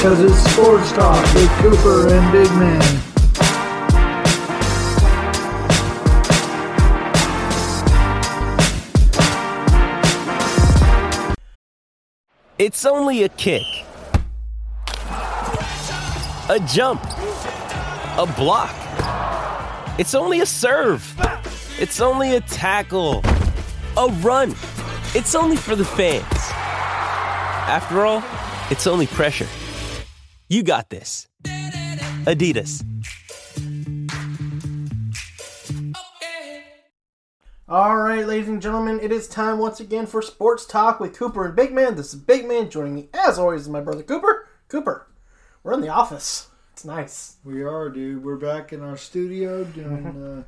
Because it's sports talk with Cooper and Big Man. It's only a kick, a jump, a block. It's only a serve. It's only a tackle, a run. It's only for the fans. After all, it's only pressure. You got this. Adidas. All right, ladies and gentlemen, it is time once again for Sports Talk with Cooper and Big Man. This is Big Man. Joining me, as always, is my brother Cooper. Cooper, we're in the office. It's nice. We are, dude. We're back in our studio doing uh,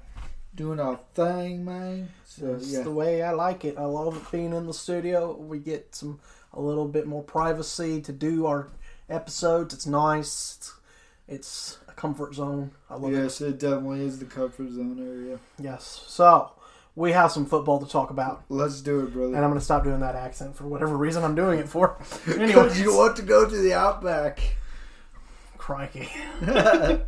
doing our thing, man. So It's yeah, the way I like it. I love it being in the studio. We get some a little bit more privacy to do our episodes. It's nice. It's, it's a comfort zone. I love it. yes, it definitely is the comfort zone area. Yes. So we have some football to talk about, Let's do it, brother. and I'm going to stop doing that accent for whatever reason I'm doing it for. Anyway, you want to go to the outback. Crikey.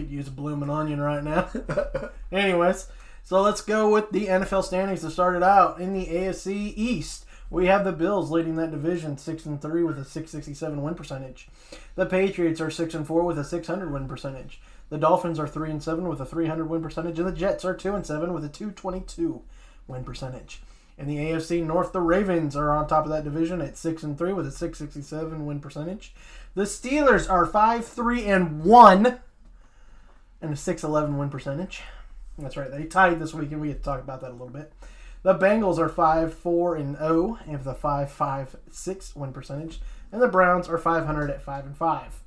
Could use a blooming onion right now. Anyways, so let's go with the NFL standings to start it out. In the AFC East, we have the Bills leading that division 6 and 3 with a 667 win percentage. The Patriots are 6 and 4 with a 600 win percentage. The Dolphins are 3 and 7 with a 300 win percentage and the Jets are 2 and 7 with a 222 win percentage. In the AFC North, the Ravens are on top of that division at 6 and 3 with a 667 win percentage. The Steelers are 5 3 and 1 and a 611 win percentage. That's right. They tied this weekend. We had to talk about that a little bit. The Bengals are 5 4 and 0 and with a 5 5 6 win percentage. And the Browns are 500 at 5 and 5.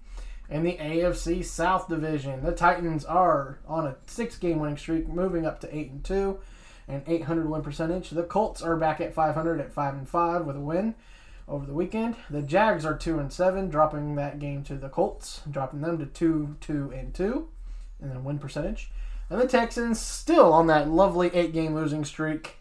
In the AFC South Division, the Titans are on a six game winning streak, moving up to 8 and 2 and 800 win percentage. The Colts are back at 500 at 5 and 5 with a win over the weekend. The Jags are 2 and 7, dropping that game to the Colts, dropping them to 2 2 and 2 and then win percentage. And the Texans, still on that lovely eight game losing streak,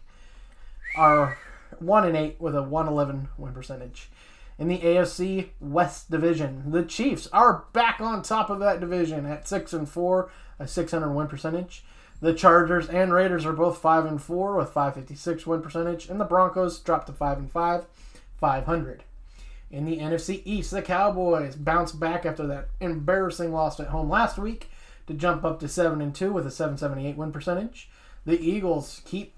are 1 and 8 with a 111 win percentage. In the AFC West Division, the Chiefs are back on top of that division at 6 and 4, a 600 win percentage. The Chargers and Raiders are both 5 and 4 with 556 win percentage, and the Broncos dropped to 5 and 5, 500. In the NFC East, the Cowboys bounced back after that embarrassing loss at home last week to jump up to 7 and 2 with a 778 win percentage. The Eagles keep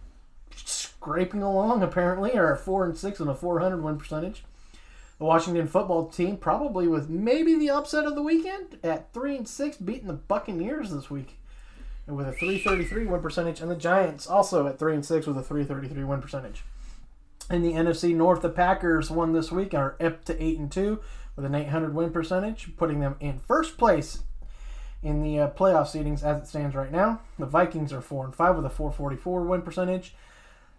scraping along apparently are 4 and 6 and a 400 win percentage. The Washington football team probably with maybe the upset of the weekend at 3 and 6 beating the Buccaneers this week and with a 333 win percentage and the Giants also at 3 and 6 with a 333 win percentage. In the NFC North, the Packers won this week and are up to 8 and 2 with an 800 win percentage, putting them in first place in the uh, playoff seedings as it stands right now. The Vikings are 4 and 5 with a 444 win percentage.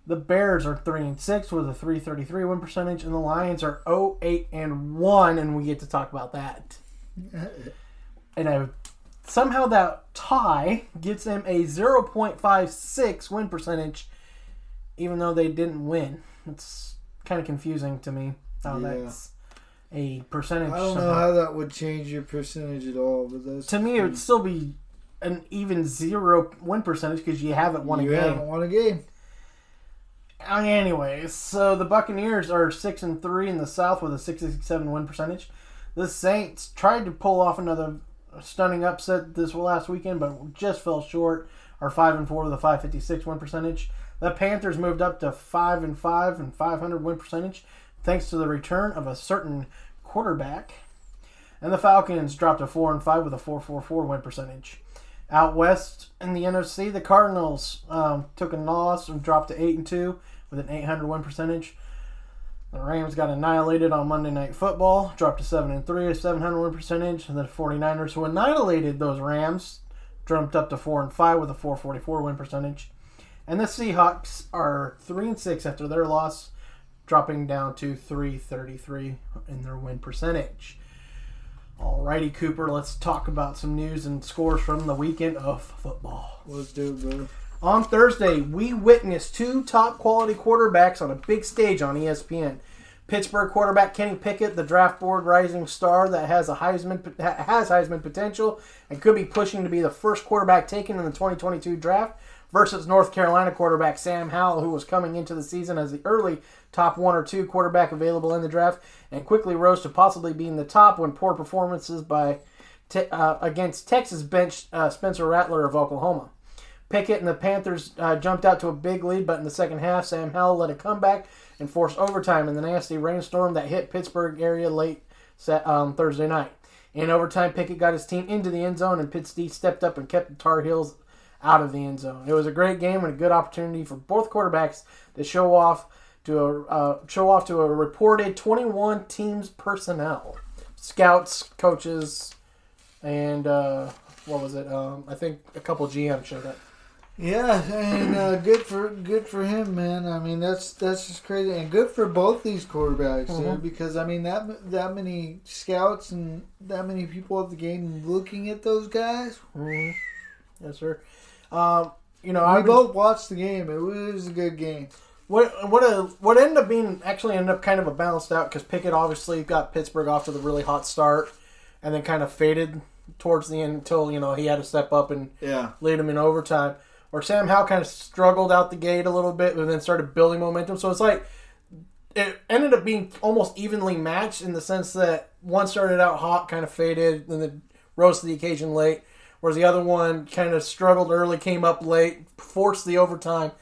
The Bears are 3 and 6 with a 333 win percentage and the Lions are 0 8 and 1 and we get to talk about that. And I somehow that tie gets them a 0.56 win percentage even though they didn't win. It's kind of confusing to me how Yeah. that's a percentage. I don't know how that would change your percentage at all, but that's to me, it would still be an even zero win percentage because you haven't won a You game. haven't won a game. Anyways, so the Buccaneers are six and three in the South with a sixty-seven win percentage. The Saints tried to pull off another stunning upset this last weekend, but just fell short. Are five and four with a five fifty-six win percentage. The Panthers moved up to five and five and five hundred win percentage, thanks to the return of a certain quarterback. And the Falcons dropped to four and five with a four four four win percentage. Out west in the NFC, the Cardinals um, took a loss and dropped to eight and two with an 800 win percentage. The Rams got annihilated on Monday Night Football, dropped to seven and three, a 700 win percentage. And the 49ers, who annihilated those Rams, jumped up to four and five with a 444 win percentage. And the Seahawks are three and six after their loss, dropping down to 333 in their win percentage. Alrighty, Cooper, let's talk about some news and scores from the weekend of football. Let's do it, brother. On Thursday, we witnessed two top quality quarterbacks on a big stage on ESPN. Pittsburgh quarterback Kenny Pickett, the draft board rising star that has a Heisman has Heisman potential and could be pushing to be the first quarterback taken in the 2022 draft, versus North Carolina quarterback Sam Howell, who was coming into the season as the early top one or two quarterback available in the draft, and quickly rose to possibly being the top when poor performances by te- uh, against Texas bench uh, Spencer Rattler of Oklahoma. Pickett and the Panthers uh, jumped out to a big lead, but in the second half, Sam Howell led a comeback and forced overtime in the nasty rainstorm that hit Pittsburgh area late set, um, Thursday night. In overtime, Pickett got his team into the end zone, and Pitts stepped up and kept the Tar Heels out of the end zone. It was a great game and a good opportunity for both quarterbacks to show off to a uh, show off to a reported 21 teams personnel, scouts, coaches, and uh, what was it? Um, I think a couple GM showed up. Yeah, and uh, good for good for him, man. I mean, that's that's just crazy, and good for both these quarterbacks, Mm-hmm. dude. Because I mean, that that many scouts and that many people at the game looking at those guys. Yes, sir. Um, you know, We I both watched the game. It was a good game. What what a, what ended up being actually ended up kind of a balanced out because Pickett obviously got Pittsburgh off to the really hot start, and then kind of faded towards the end until you know he had to step up and Yeah. lead him in overtime. Or Sam Howell kind of struggled out the gate a little bit, but then started building momentum. So it's like it ended up being almost evenly matched in the sense that one started out hot, kind of faded, and then rose to the occasion late. Whereas the other one kind of struggled early, came up late, forced the overtime,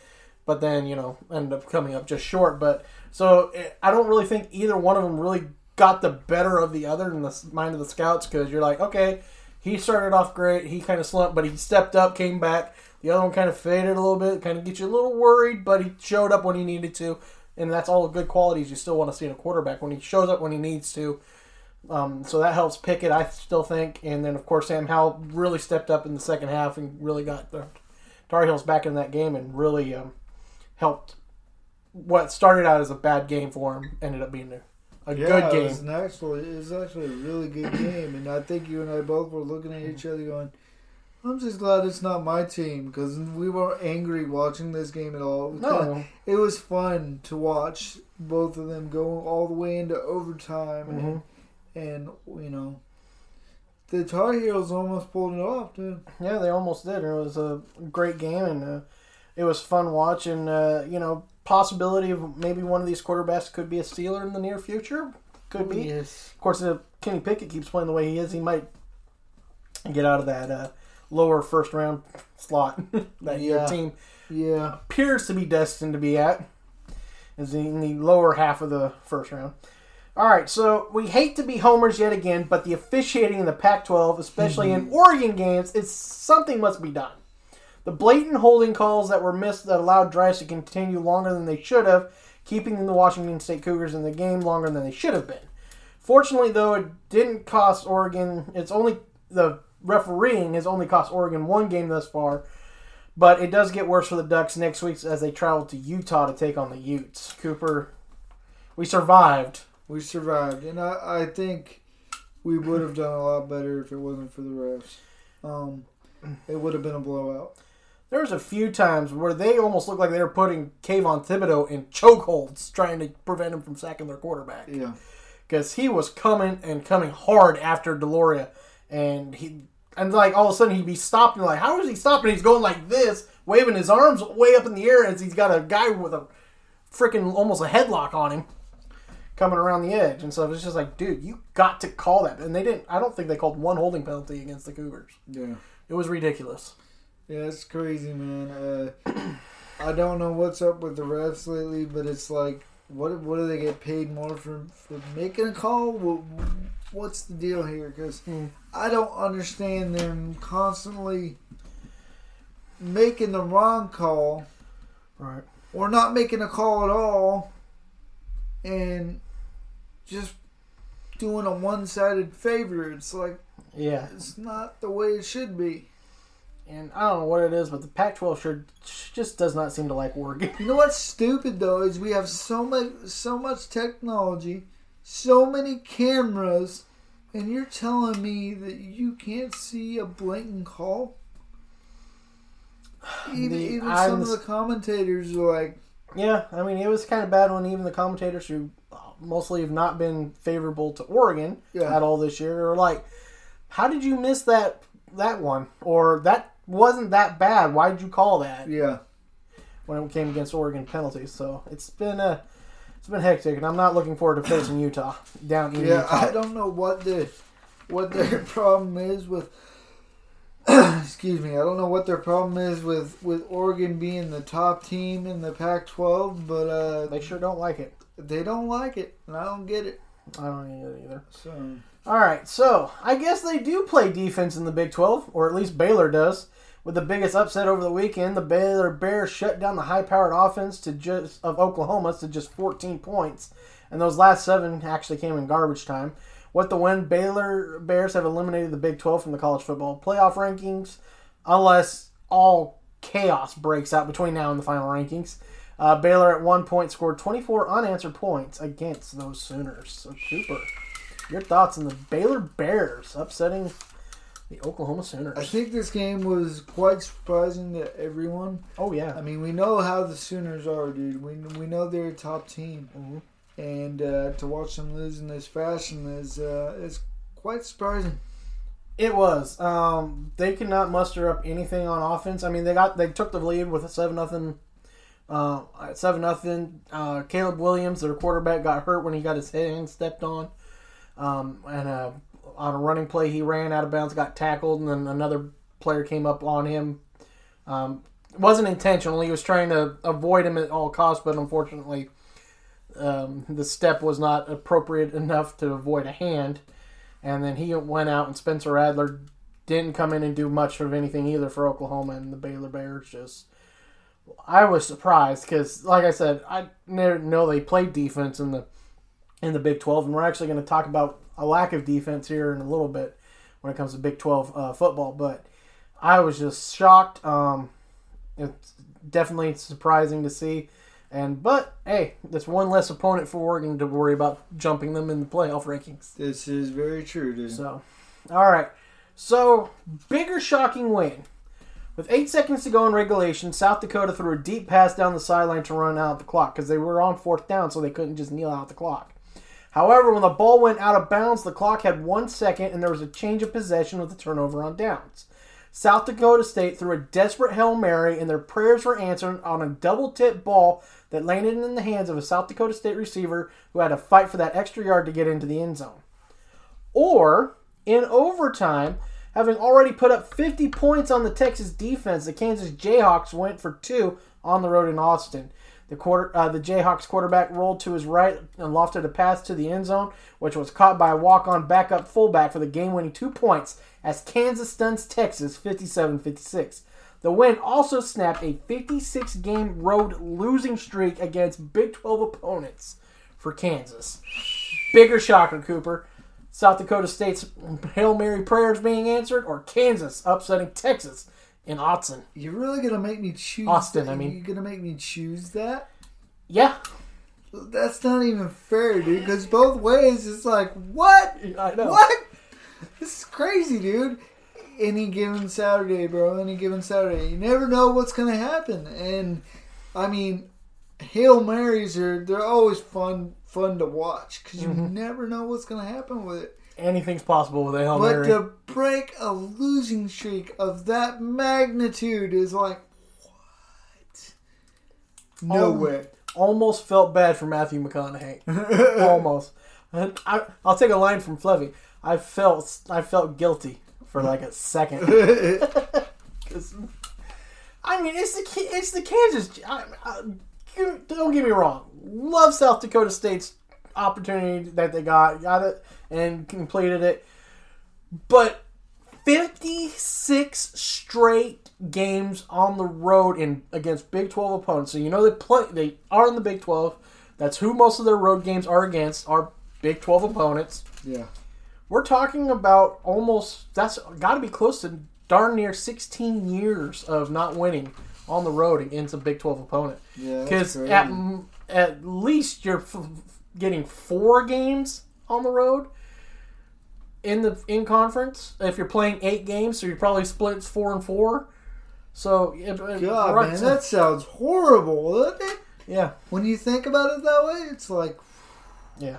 but then you know ended up coming up just short. But so it, I don't really think either one of them really got the better of the other in the mind of the scouts because you're like, okay, he started off great, he kind of slumped, but he stepped up, came back. The other one kind of faded a little bit, kind of get you a little worried, but he showed up when he needed to, and that's all good qualities you still want to see in a quarterback when he shows up when he needs to. Um, so that helps Pickett, I still think, and then of course Sam Howell really stepped up in the second half and really got the Tar Heels back in that game and really um, helped. What started out as a bad game for him ended up being a, a Yeah, good It game. was, an actually, it was actually a really good game, and I think you and I both were looking at each other going, "I'm just glad it's not my team," because we weren't angry watching this game at all. It was, No. kinda- it was fun to watch both of them go all the way into overtime, Mm-hmm. and, and you know, the Tar Heels almost pulled it off, dude. Yeah, they almost did. It was a great game, and uh, it was fun watching. Uh, you know, possibility of maybe one of these quarterbacks could be a Steeler in the near future. Could be. Yes. Of course, if Kenny Pickett keeps playing the way he is, he might get out of that uh, lower first round slot that your team Yeah. appears to be destined to be at. Is in the lower half of the first round. All right, so we hate to be homers yet again, but the officiating in the Pac-12, especially in mhm. Oregon games, is something must be done. The blatant holding calls that were missed that allowed drives to continue longer than they should have, keeping the Washington State Cougars in the game longer than they should have been. Fortunately, though, it didn't cost Oregon. It's only the refereeing has only cost Oregon one game thus far, but it does get worse for the Ducks next week as they travel to Utah to take on the Utes. Cooper, we survived. We survived, and I, I think we would have done a lot better if it wasn't for the refs. Um, it would have been a blowout. There was a few times where they almost looked like they were putting Kayvon Thibodeaux in chokeholds, trying to prevent him from sacking their quarterback. Yeah. because he was coming and coming hard after de Laura, and he and like all of a sudden he'd be stopped and like, how is he stopping? He's going like this, waving his arms way up in the air as he's got a guy with a freaking almost a headlock on him coming around the edge. And so it's just like, dude, you got to call that. And they didn't. I don't think they called one holding penalty against the Cougars. Yeah. It was ridiculous. Yeah, it's crazy, man. Uh, I don't know what's up with the refs lately, but it's like, what what do they get paid more for for making a call? What, what's the deal here? Because I don't understand them constantly making the wrong call Right. or not making a call at all, and just doing a one sided favor. It's like Yeah. it's not the way it should be. And I don't know what it is, but the Pac-12 sure just does not seem to like Oregon. You know what's stupid though is we have so much so much technology, so many cameras, and you're telling me that you can't see a blatant call. Even, The- even some of the commentators are like, Yeah, I mean, it was kind of bad when even the commentators who mostly have not been favorable to Oregon Yeah. at all this year are like, "How did you miss that that one?" Or that wasn't that bad. Why did you call that yeah, when it came against Oregon penalties? So it's been a it's been hectic, and I'm not looking forward to facing Utah down in yeah. Utah. I don't know what the what their problem is with. excuse me. I don't know what their problem is with with Oregon being the top team in the Pac-12, but uh, They sure don't like it. They don't like it, and I don't get it. I don't get it either. So. All right, so I guess they do play defense in the Big 12, or at least Baylor does. With the biggest upset over the weekend, the Baylor Bears shut down the high-powered offense to just of Oklahoma to just 14 points, and those last seven actually came in garbage time. With the win, Baylor Bears have eliminated the Big 12 from the college football playoff rankings, unless all chaos breaks out between now and the final rankings. Uh, Baylor at one point scored 24 unanswered points against those Sooners. So Cooper. Your thoughts on the Baylor Bears upsetting the Oklahoma Sooners? I think this game was quite surprising to everyone. oh yeah, I mean, we know how the Sooners are, dude. We we know they're a top team, Mhm. and uh, to watch them lose in this fashion is uh, is quite surprising. it was. Um, they could not muster up anything on offense. I mean, they got they took the lead with a seven nothing. Uh, seven nothing. Uh, Caleb Williams, their quarterback, got hurt when he got his hand stepped on, um, and uh, on a running play he ran out of bounds, got tackled, and then another player came up on him. Um, it wasn't intentional. He was trying to avoid him at all costs, but unfortunately, um, the step was not appropriate enough to avoid a hand. And then he went out, and Spencer Rattler didn't come in and do much of anything either for Oklahoma, and the Baylor Bears just. I was surprised because, like I said, I didn't know they played defense in the in the Big Twelve, and we're actually going to talk about a lack of defense here in a little bit when it comes to Big Twelve uh, football. But I was just shocked. Um, it's definitely surprising to see. And but hey, that's one less opponent for Oregon to worry about jumping them in the playoff rankings. This is very true, dude. So, all right. So, bigger shocking win. With eight seconds to go in regulation, South Dakota threw a deep pass down the sideline to run out the clock because they were on fourth down, so they couldn't just kneel out the clock. However, when the ball went out of bounds, the clock had one second and there was a change of possession with a turnover on downs. South Dakota State threw a desperate Hail Mary, and their prayers were answered on a double tip ball that landed in the hands of a South Dakota State receiver who had to fight for that extra yard to get into the end zone. Or, in overtime, having already put up 50 points on the Texas defense, the Kansas Jayhawks went for two on the road in Austin. The quarter, uh, the Jayhawks quarterback rolled to his right and lofted a pass to the end zone, which was caught by a walk-on backup fullback for the game-winning two points as Kansas stuns Texas 57-56. The win also snapped a 56-game road losing streak against Big 12 opponents for Kansas. Bigger shocker, Cooper. South Dakota State's Hail Mary prayers being answered, or Kansas upsetting Texas in Austin. You're really gonna make me choose Austin, that? I mean. you're gonna make me choose that? Yeah, That's not even fair, dude. Because both ways, it's like, what? I know. What? This is crazy, dude. Any given Saturday, bro. Any given Saturday, you never know what's gonna happen. And I mean, hail marys are they're always fun fun to watch because you Mm-hmm. never know what's gonna happen with it. anything's possible with a Hail But to break a losing streak of that magnitude is like, what? No way. Almost felt bad for Matthew McConaughey. Almost. And I, I'll take a line from Flevy. I felt I felt guilty for like a second. I mean, it's the it's the Kansas. I, I, don't get me wrong. Love South Dakota State's opportunity that they got, got it and completed it. But 56 straight games on the road in against Big 12 opponents. So you know they play they are in the Big 12. That's who most of their road games are against are Big 12 opponents. Yeah. We're talking about almost that's got to be close to darn near 16 years of not winning on the road against a Big 12 opponent. Yeah, Because at at least you're f- getting four games on the road in the in conference. If you're playing eight games, so you're probably split four and four. So it, it God, runs- man, that sounds horrible, doesn't it? yeah, When you think about it that way, it's like, yeah,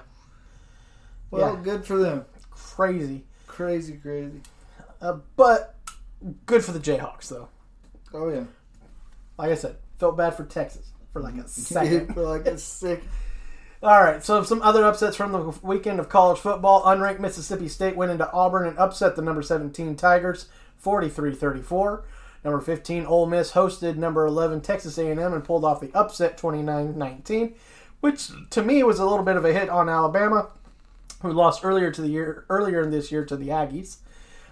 well, Yeah. good for them. crazy. Crazy, crazy. Uh, but good for the Jayhawks though. Oh yeah. Like I said, felt bad for Texas for like a second. for like a sick. All right, so some other upsets from the weekend of college football. Unranked Mississippi State went into Auburn and upset the number 17 Tigers 43-34. Number 15 Ole Miss hosted number 11 Texas A&M and pulled off the upset 29-19, which to me was a little bit of a hit on Alabama, who lost earlier to the year earlier in this year to the Aggies.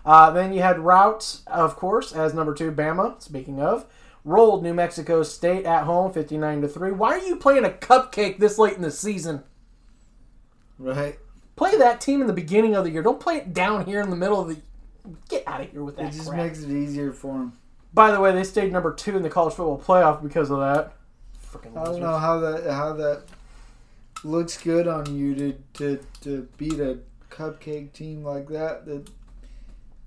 Uh, then you had Routes, of course, as number two Bama. Speaking of, rolled New Mexico State at home, fifty-nine to three. Why are you playing a cupcake this late in the season? Right. Play that team in the beginning of the year. Don't play it down here in the middle of the. Get out of here with that. It just crap. makes it easier for them. By the way, they stayed number two in the college football playoff because of that. Freaking I don't losers. know how that how that looks good on you to to, to beat a cupcake team like that. That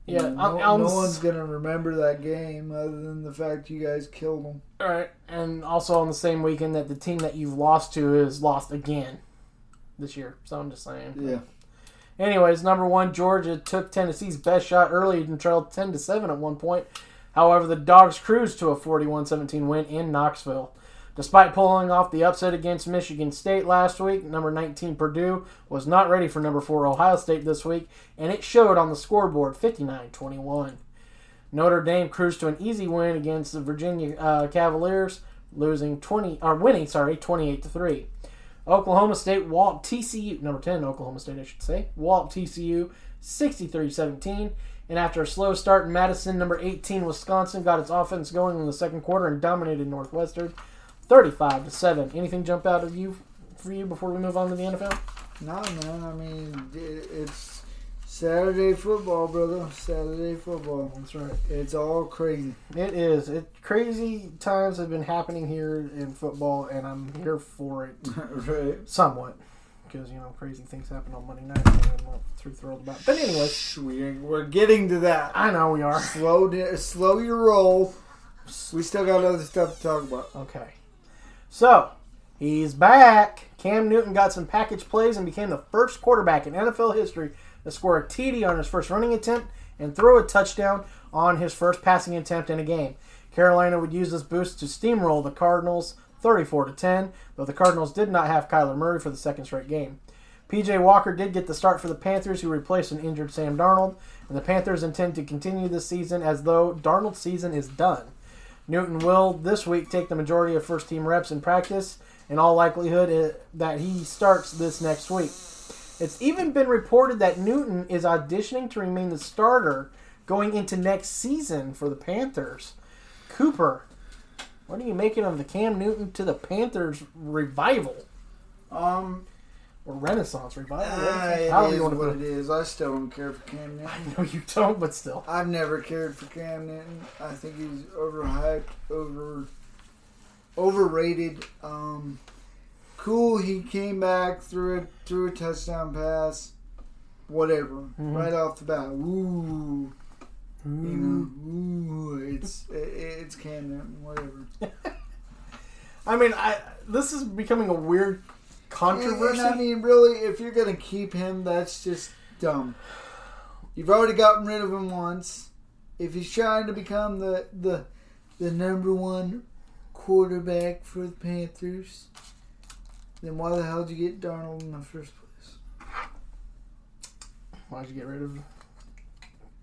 you Yeah, know, no, no one's gonna remember that game other than the fact you guys killed them. All right, and also on the same weekend that the team that you've lost to is lost again this year. So I'm just saying. Yeah. Anyways, number one, Georgia took Tennessee's best shot early and trailed 10 to 7 at one point. However, the Dogs cruised to a 41 17 win in Knoxville. Despite pulling off the upset against Michigan State last week, number 19 Purdue was not ready for number 4 Ohio State this week, and it showed on the scoreboard 59 21. Notre Dame cruised to an easy win against the Virginia uh, Cavaliers, losing 20 or winning, sorry, 28 to 3. Oklahoma State walked TCU, number 10, Oklahoma State, I should say, walked TCU 63 17. And after a slow start in Madison, number 18, Wisconsin got its offense going in the second quarter and dominated Northwestern 35 to 7. Anything jump out of you for you before we move on to the NFL? No, man. I mean, it's Saturday football, brother. Saturday football. That's right. It's all crazy. It is. It crazy times have been happening here in football, and I'm here for it right. somewhat because you know crazy things happen on Monday night. And I'm not too thrilled about. But anyway, We, we're getting to that. I know we are. Slow, slow your roll. We still got other stuff to talk about. Okay. So, he's back. Cam Newton got some package plays and became the first quarterback in NFL history to score a TD on his first running attempt and throw a touchdown on his first passing attempt in a game. Carolina would use this boost to steamroll the Cardinals 34 to 10, though the Cardinals did not have Kyler Murray for the second straight game. PJ Walker did get the start for the Panthers, who replaced an injured Sam Darnold, and the Panthers intend to continue this season as though Darnold's season is done. Newton will this week take the majority of first team reps in practice, in all likelihood uh, that he starts this next week. It's even been reported that Newton is auditioning to remain the starter going into next season for the Panthers. Cooper, what are you making of the Cam Newton to the Panthers revival Um, or Renaissance revival? ah, it However is you want to what it it. is. I still don't care for Cam Newton. I know you don't, but still. I've never cared for Cam Newton. I think he's overhyped, over overrated. Um, cool, he came back threw a threw a touchdown pass. Whatever, right off the bat. Ooh, you know, ooh, it's it, it's Cam Newton. Whatever. I mean, I this is becoming a weird controversy. and I mean, really, if you're gonna keep him, that's just dumb. You've already gotten rid of him once. If he's trying to become the the the number one quarterback for the Panthers, then why the hell did you get Darnold in the first place? Why did you get rid of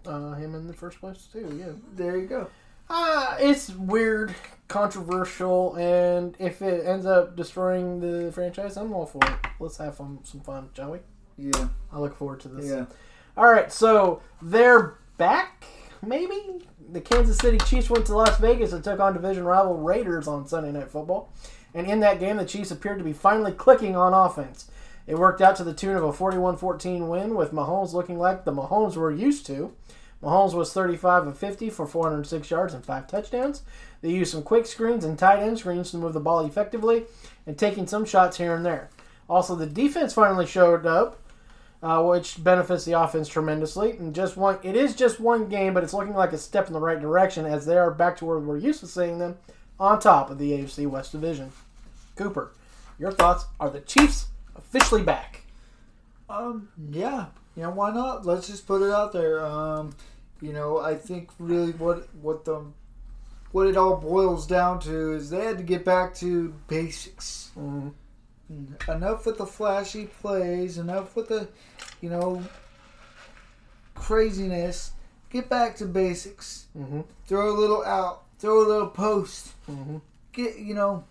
uh, him in the first place, too? Yeah. There you go. Uh, it's weird, controversial, and if it ends up destroying the franchise, I'm all for it. Let's have fun, some fun, shall we? Yeah. I look forward to this. Yeah. All right, so they're back, maybe? The Kansas City Chiefs went to Las Vegas and took on division rival Raiders on Sunday Night Football. And in that game, the Chiefs appeared to be finally clicking on offense. It worked out to the tune of a 41 14 win, with Mahomes looking like the Mahomes we're used to. Mahomes was 35 of 50 for 406 yards and five touchdowns. They used some quick screens and tight end screens to move the ball effectively and taking some shots here and there. Also, the defense finally showed up, uh, which benefits the offense tremendously. And just one, it is just one game, but it's looking like a step in the right direction as they are back to where we're used to seeing them on top of the AFC West Division. Cooper, your thoughts? Are the Chiefs officially back? Um, yeah, yeah. Why not? Let's just put it out there. Um, you know, I think really what what the what it all boils down to is they had to get back to basics. Enough with the flashy plays. Enough with the, you know, craziness. Get back to basics. Mm-hmm. Throw a little out. Throw a little post. Mm-hmm. Get you know.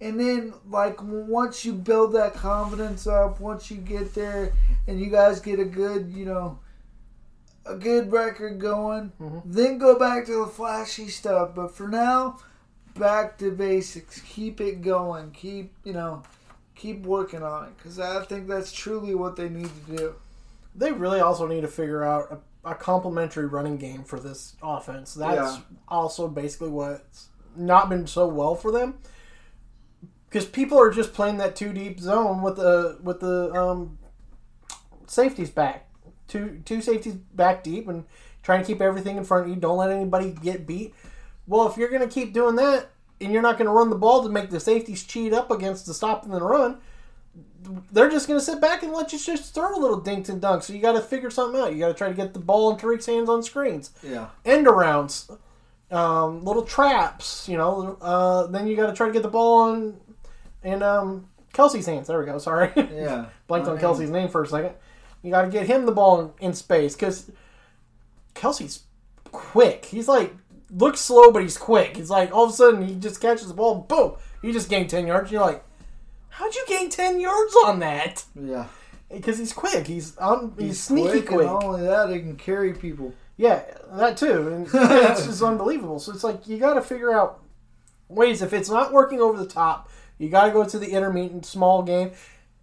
And then, like, once you build that confidence up, once you get there, and you guys get a good, you know, a good record going, then go back to the flashy stuff. But for now, back to basics. Keep it going. Keep, you know, keep working on it. Because I think that's truly what they need to do. They really also need to figure out a, a complementary running game for this offense. That's Yeah. also basically what's not been so well for them. Because people are just playing that two deep zone with the with the um, safeties back, two two safeties back deep, and trying to keep everything in front of you. Don't let anybody get beat. Well, if you're going to keep doing that, and you're not going to run the ball to make the safeties cheat up against the stop and then run, they're just going to sit back and let you just throw a little dinks and dunks. So you got to figure something out. You got to try to get the ball in Tyreek's hands on screens, Yeah. end arounds, um, little traps. You know, uh, then you got to try to get the ball on in um, Kelce's hands. There we go. Sorry, Yeah. blanked I on mean- Kelce's name for a second. You got to get him the ball in, in space because Kelce's quick. He's like looks slow, but he's quick. He's like all of a sudden he just catches the ball, boom, he just gained ten yards. You're like, how'd you gain ten yards on that? Yeah. Because he's quick. He's on. He's, He's sneaky quick, quick. Not only that, he can carry people. Yeah, that too. And it's just unbelievable. So it's like you got to figure out ways. If it's not working over the top, you got to go to the intermediate small game.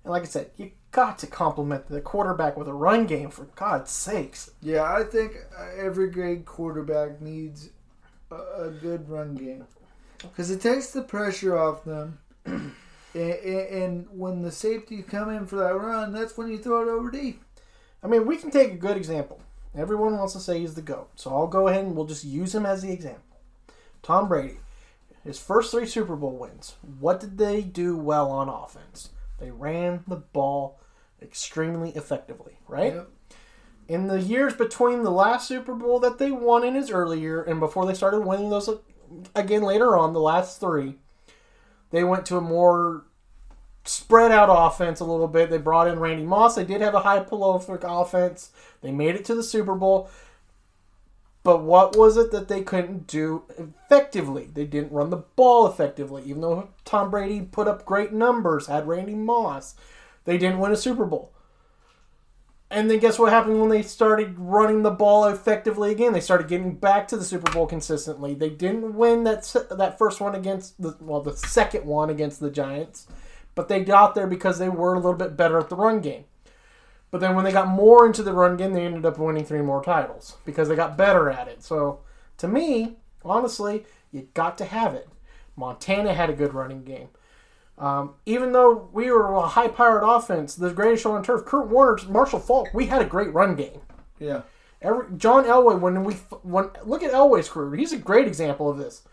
And like I said, you got to complement the quarterback with a run game for God's sakes. Yeah, I think every great quarterback needs a, a good run game because it takes the pressure off them. and, and, and when the safety come in for that run, that's when you throw it over deep. I mean, we can take a good example. Everyone wants to say he's the GOAT. So I'll go ahead and we'll just use him as the example. Tom Brady, his first three Super Bowl wins. What did they do well on offense? They ran the ball extremely effectively, right? Yep. In the years between the last Super Bowl that they won in his early year and before they started winning those again later on, the last three, they went to a more spread out offense a little bit. They brought in Randy Moss. They did have a high prolific offense. They made it to the Super Bowl. But what was it that they couldn't do effectively? They didn't run the ball effectively. Even though Tom Brady put up great numbers, had Randy Moss, they didn't win a Super Bowl. And then guess what happened when they started running the ball effectively again? They started getting back to the Super Bowl consistently. They didn't win that that first one against the well, the second one against the Giants, but they got there because they were a little bit better at the run game. But then when they got more into the run game, they ended up winning three more titles because they got better at it. So to me, honestly, you got to have it. Montana had a good running game. Um, even though we were a high-powered offense, the greatest show on turf, Kurt Warner, Marshall Faulk, we had a great run game. Yeah. Every, John Elway, when we when look at Elway's career, he's a great example of this.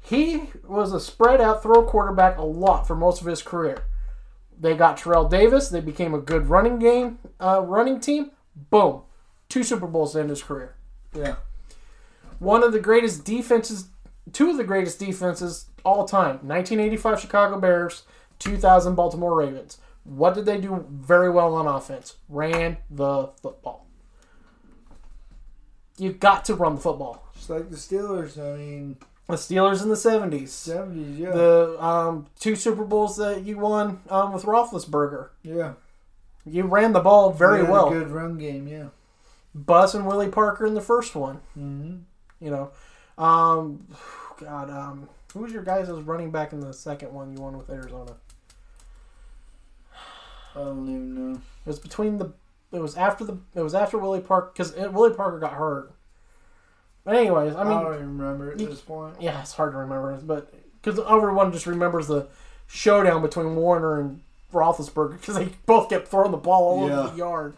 He was a spread out throw quarterback a lot for most of his career. They got Terrell Davis. They became a good running game, uh, running team. Boom, two Super Bowls to end his career. Yeah. One of the greatest defenses, two of the greatest defenses all time. 1985 Chicago Bears, 2000 Baltimore Ravens. What did they do very well on offense? Ran the football. You've got to run the football. Just like the Steelers. I mean, The Steelers in the 70s. 70s, yeah. The um, two Super Bowls that you won um, with Roethlisberger. yeah. You ran the ball very well. Good run game, yeah. Bus and Willie Parker in the first one. Mm-hmm. You know, um, God, um, who was your guys' running back in the second one you won with Arizona? I don't even know. It was between the. It was after the. It was after Willie Parker because Willie Parker got hurt. But anyways, I mean, I, don't even remember at you- this point. yeah, it's hard to remember, but because everyone just remembers the showdown between Warner and Roethlisberger because they both kept throwing the ball all over the yard.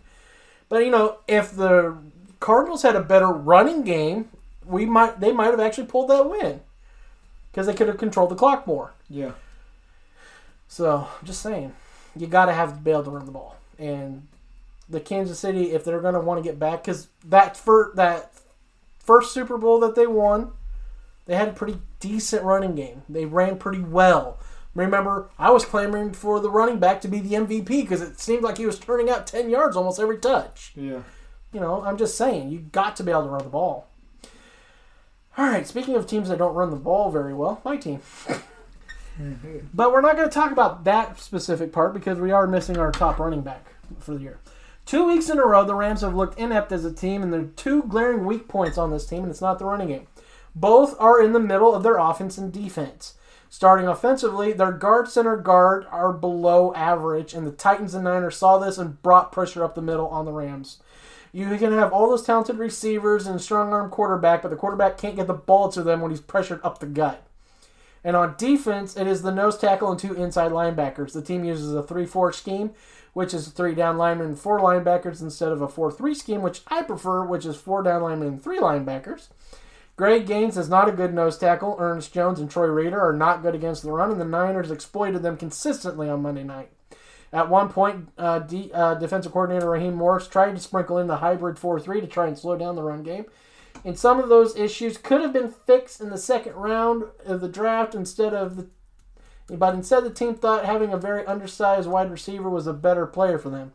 But you know, if the Cardinals had a better running game, we might they might have actually pulled that win because they could have controlled the clock more. Yeah. So I'm just saying, you got to have to be able to run the ball. And the Kansas City, if they're going to want to get back, because that for that first Super Bowl that they won, they had a pretty decent running game. They ran pretty well. Remember, I was clamoring for the running back to be the MVP because it seemed like he was turning out 10 yards almost every touch. Yeah. You know, I'm just saying, you got to be able to run the ball. All right, speaking of teams that don't run the ball very well, my team. But we're not going to talk about that specific part because we are missing our top running back for the year. Two weeks in a row, the Rams have looked inept as a team, and there are two glaring weak points on this team, and it's not the running game. Both are in the middle of their offense and defense. Starting offensively, their guard center guard are below average, and the Titans and Niners saw this and brought pressure up the middle on the Rams. You can have all those talented receivers and strong arm quarterback, but the quarterback can't get the ball to them when he's pressured up the gut. And on defense, it is the nose tackle and two inside linebackers. The team uses a 3 4 scheme, which is three down linemen and four linebackers, instead of a 4 3 scheme, which I prefer, which is four down linemen and three linebackers. Greg Gaines is not a good nose tackle. Ernest Jones and Troy Reeder are not good against the run, and the Niners exploited them consistently on Monday night. At one point, uh, D, uh, defensive coordinator Raheem Morris tried to sprinkle in the hybrid 4 3 to try and slow down the run game. And some of those issues could have been fixed in the second round of the draft instead of the. But instead, the team thought having a very undersized wide receiver was a better player for them.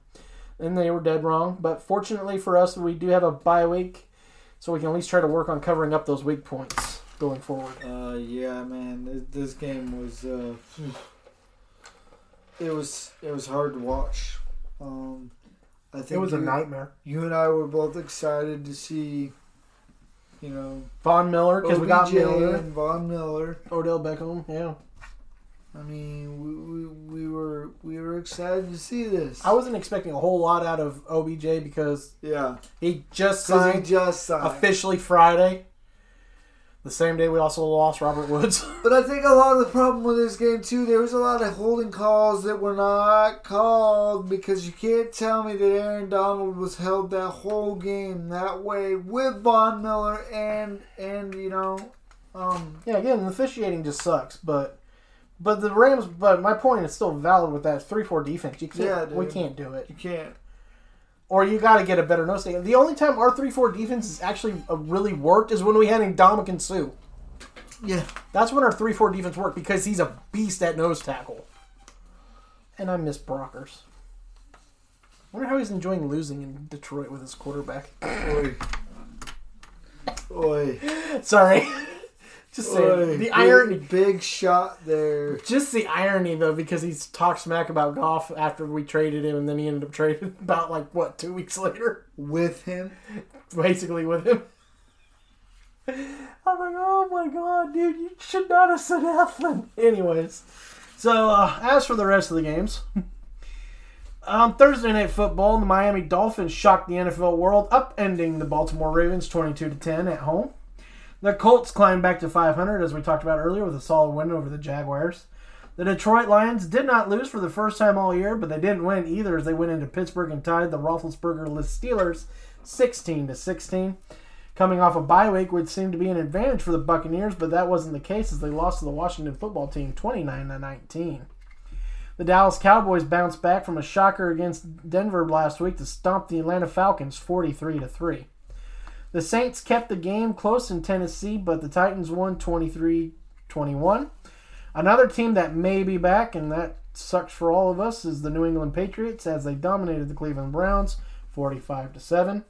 And they were dead wrong. But fortunately for us, we do have a bye week, so we can at least try to work on covering up those weak points going forward. Uh, yeah, man. This, game was. Uh, it was. It was hard to watch. Um, I think It was a nightmare. You and I were both excited to see. You know, Von Miller, because we got Miller. and Von Miller. Odell Beckham, yeah. I mean, we, we, we were we were excited to see this. I wasn't expecting a whole lot out of OBJ because yeah, he just because he signed just signed. officially Friday. The same day we also lost Robert Woods. But I think a lot of the problem with this game too, there was a lot of holding calls that were not called because you can't tell me that Aaron Donald was held that whole game that way with Von Miller and and you know, um, yeah, again, the officiating just sucks, but but the Rams. But my point is still valid with that three four defense. You can't, Yeah, we can't do it, you can't. Or you got to get a better nose tackle. The only time our three four defense has actually uh, really worked is when we had Ndamukong Suh. Yeah, That's when our three four defense worked because he's a beast at nose tackle. And I miss Brockers. Wonder how he's enjoying losing in Detroit with his quarterback. oi, oi, Sorry. Just. The Big- irony. big shot there. Just the irony, though, because he's talked smack about golf after we traded him, and then he ended up trading about, like, what, two weeks later? With him, Basically, with him. I'm like, oh my god, dude, you should not have said Eflin. Anyways, so uh, as for the rest of the games, on Thursday Night Football, the Miami Dolphins shocked the NFL world, upending the Baltimore Ravens 22 to 10 at home. The Colts climbed back to 500, as we talked about earlier, with a solid win over the Jaguars. The Detroit Lions did not lose for the first time all year, but they didn't win either as they went into Pittsburgh and tied the Roethlisberger-less Steelers 16 to 16. Coming off a bye week, which seemed to be an advantage for the Buccaneers, but that wasn't the case as they lost to the Washington football team 29 to 19. The Dallas Cowboys bounced back from a shocker against Denver last week to stomp the Atlanta Falcons 43 to 3. The Saints kept the game close in Tennessee, but the Titans won 23-21. Another team that may be back and that sucks for all of us is the New England Patriots as they dominated the Cleveland Browns 45 to 7.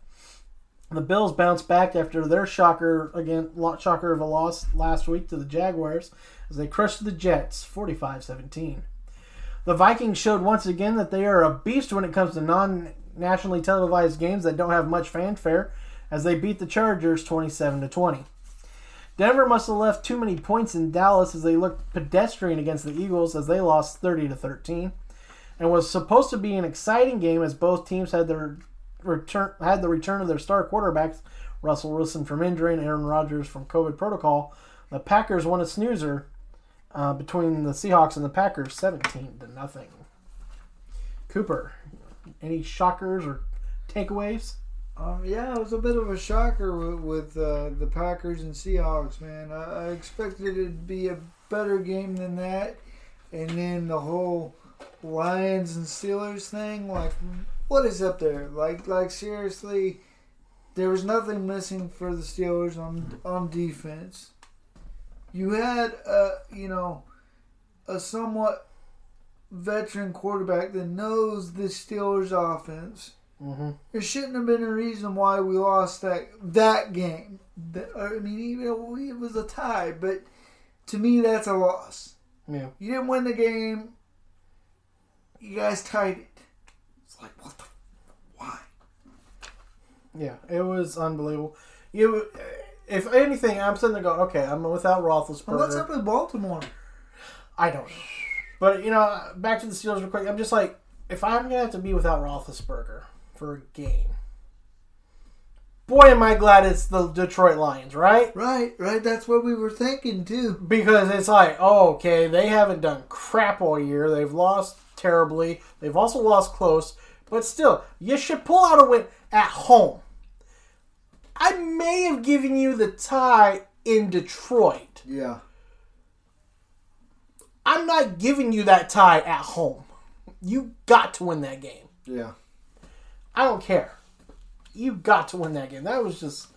The Bills bounced back after their shocker again shocker of a loss last week to the Jaguars as they crushed the Jets 45-17. The Vikings showed once again that they are a beast when it comes to non-nationally televised games that don't have much fanfare as they beat the Chargers 27 to 20. Denver must have left too many points in Dallas as they looked pedestrian against the Eagles as they lost 30 to 13 and was supposed to be an exciting game as both teams had their return had the return of their star quarterbacks Russell Wilson from injury and Aaron Rodgers from COVID protocol. The Packers won a snoozer uh, between the Seahawks and the Packers, 17 to nothing. Cooper, any shockers or takeaways? Um, yeah, it was a bit of a shocker with, with uh, the Packers and Seahawks, man. I, I expected it to be a better game than that. And then the whole Lions and Steelers thing, like, what is up there? Like, like seriously, there was nothing missing for the Steelers on on defense. You had, a you know, a somewhat veteran quarterback that knows the Steelers' offense. Mm-hmm. There shouldn't have been a reason why we lost that that game. That- I mean, even it was a tie, but to me, that's a loss. Yeah. You didn't win the game. You guys tied it. It's like what the why? Yeah, it was unbelievable. You, if anything, I'm sitting there going, okay, I'm without Roethlisberger. Well, what's up with Baltimore? I don't know. But, you know, back to the Steelers real quick. I'm just like, if I'm to have to be without Roethlisberger for game, boy, am I glad it's the Detroit Lions, right? Right, right. That's what we were thinking too. Because it's like, oh, okay, they haven't done crap all year. They've lost terribly. They've also lost close. But still, you should pull out a win at home. I may have given you the tie in Detroit. Yeah. I'm not giving you that tie at home. You got to win that game. Yeah. I don't care. You got to win that game. That was just.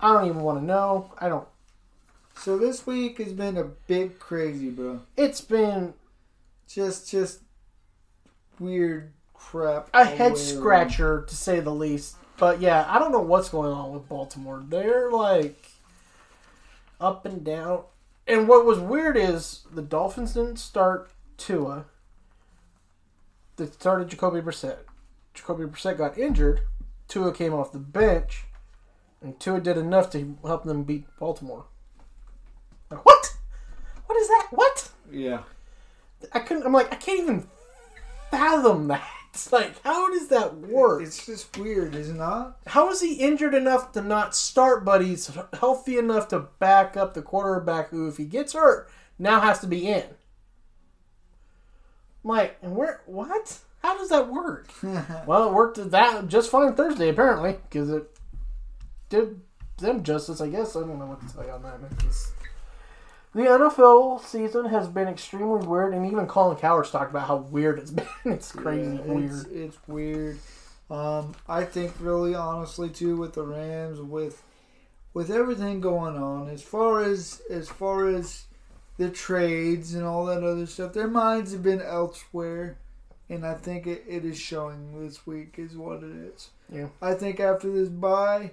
I don't even want to know. I don't. So this week has been a bit crazy, bro. It's been Just, just weird crap. a head scratcher to say the least. But yeah, I don't know what's going on with Baltimore. They're like up and down. And what was weird is the Dolphins didn't start Tua. They started Jacoby Brissett. Jacoby Brissett got injured. Tua came off the bench, and Tua did enough to help them beat Baltimore. Like, what? What is that? What? Yeah. I couldn't. I'm like, I can't even fathom that. It's like, how does that work? It's just weird, is it not? How is he injured enough to not start, but he's healthy enough to back up the quarterback who, if he gets hurt, now has to be in? I'm like, and where? What? How does that work? well, it worked that just fine Thursday apparently because it did them justice. I guess I don't know what to tell you on that. It's- the NFL season has been extremely weird, and even Colin Cowherd's talked about how weird it's been. It's crazy Yeah, weird. It's, it's weird. Um, I think really honestly too with the Rams with with everything going on as far as as far as the trades and all that other stuff, their minds have been elsewhere, and I think it, it is showing this week is what it is. Yeah. I think after this bye,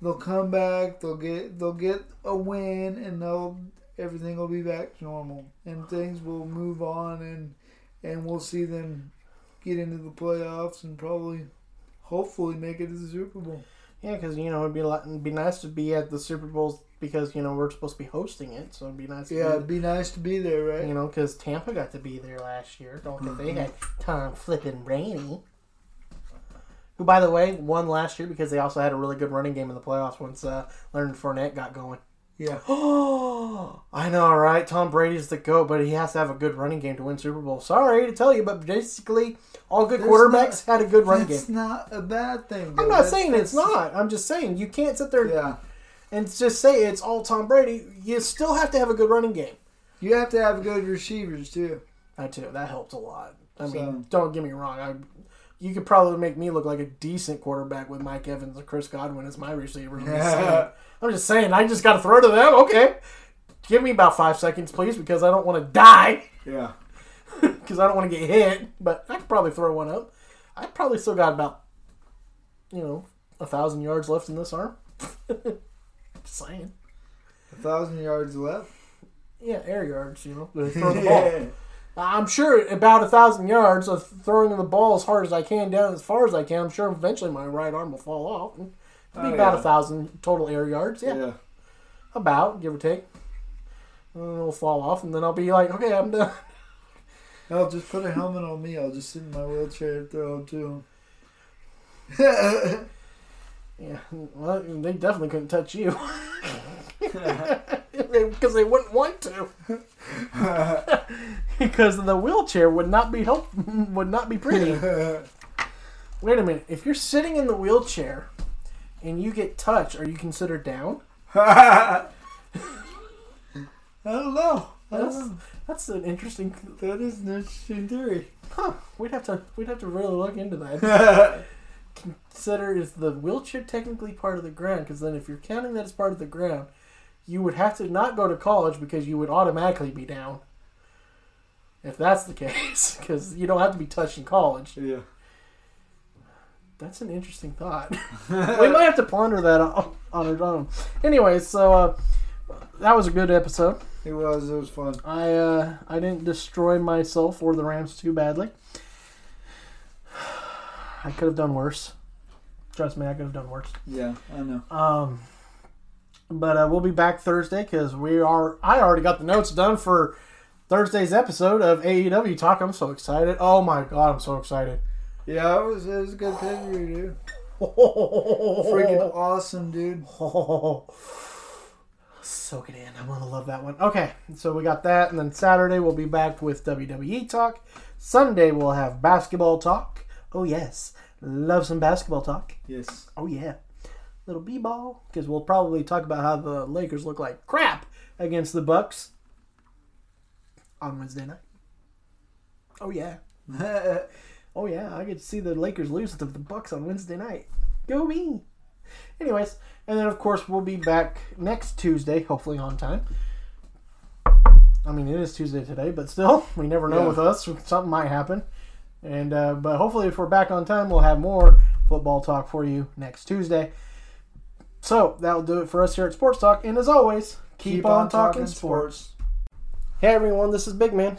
they'll come back. They'll get they'll get a win, and they'll everything will be back to normal, and things will move on, and and we'll see them get into the playoffs and probably, hopefully, make it to the Super Bowl. Yeah, because you know it'd be a lot, it'd be nice to be at the Super Bowls because you know we're supposed to be hosting it, so it'd be nice. Yeah, to it'd be nice to be there, right? you know, because Tampa got to be there last year. Don't think they had Tom flipping Brady, who by the way won last year because they also had a really good running game in the playoffs once uh, Leonard Fournette got going. Yeah. Oh, I know, right? Tom Brady's the goat, but he has to have a good running game to win Super Bowl. Sorry to tell you, but basically all good There's quarterbacks not- had a good running game. That's not a bad thing. I'm not That's- saying it's not. I'm just saying you can't sit there Yeah. and just say it's all Tom Brady. You still have to have a good running game. You have to have good receivers too. That too. That helps a lot. I mean, don't get me wrong. I, you could probably make me look like a decent quarterback with Mike Evans and Chris Godwin as my receiver. Saying. I'm just saying. I just got to throw to them. Okay, give me about five seconds, please, because I don't want to die. Yeah. Because I don't want to get hit. But I could probably throw one up. I probably still got about, you know, a thousand yards left in this arm. just saying. A thousand yards left. Yeah, air yards. You know, to throw the ball. I'm sure about a thousand yards of throwing the ball as hard as I can down as far as I can. I'm sure eventually my right arm will fall off. It'll be Oh, about yeah. a thousand total air yards. Yeah, Yeah. about give or take. And then it'll fall off, and then I'll be like, okay, I'm done. I'll just put a helmet on me. I'll just sit in my wheelchair and throw him to him. Yeah, well, they definitely couldn't touch you because they wouldn't want to. because the wheelchair would not be help would not be pretty. Wait a minute. If you're sitting in the wheelchair and you get touched, are you considered down? I don't know. I don't That's, know. that's an interesting. That is an interesting theory. Huh? We'd have to we'd have to really look into that. Consider is the wheelchair technically part of the ground? Because then, if you're counting that as part of the ground, you would have to not go to college because you would automatically be down. If that's the case, because you don't have to be touched in college. Yeah. That's an interesting thought. we might have to ponder that on, on our own. Anyway, so uh, that was a good episode. It was. It was fun. I uh, I didn't destroy myself or the Rams too badly. I could have done worse. Trust me, I could have done worse. Yeah, I know. Um, but uh, we'll be back Thursday because we are. I already got the notes done for Thursday's episode of AEW Talk. I'm so excited! Oh my god, I'm so excited! Yeah, it was. It was a good pay-per-view, dude. Freaking Freaking awesome, dude. Soak it in. I'm gonna love that one. Okay, so we got that, and then Saturday we'll be back with WWE talk. Sunday we'll have basketball talk. Oh yes, love some basketball talk. Yes. Oh yeah, little b-ball because we'll probably talk about how the Lakers look like crap against the Bucks on Wednesday night. Oh yeah, oh yeah, I get to see the Lakers lose to the Bucks on Wednesday night. Go me. Anyways, and then of course we'll be back next Tuesday, hopefully on time. I mean, it is Tuesday today, but still, we never know Yeah. with us. Something might happen. And uh, but hopefully, if we're back on time, we'll have more football talk for you next Tuesday. So that'll do it for us here at Sports Talk. And as always, keep, on, talking, sports. Hey everyone, this is Big Man.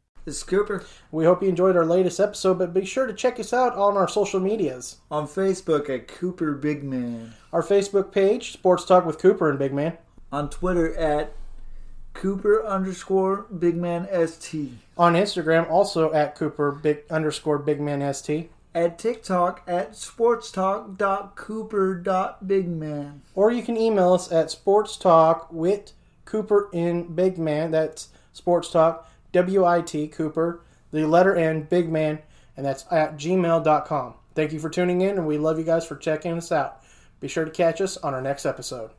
This is Cooper We hope you enjoyed our latest episode, but be sure to check us out on our social medias. on Facebook at Cooper Big Man. Our Facebook page, Sports Talk with Cooper and Big Man. On Twitter at Cooper underscore Big Man ST. On Instagram, also at Cooper Big underscore Big Man ST. At TikTok at sportstalk.cooper.bigman. Or you can email us at Sports Talk with Cooper in Big Man. That's Sports Talk, W I T Cooper, the letter N, Big Man, and that's at gmail.com. Thank you for tuning in, and we love you guys for checking us out. Be sure to catch us on our next episode.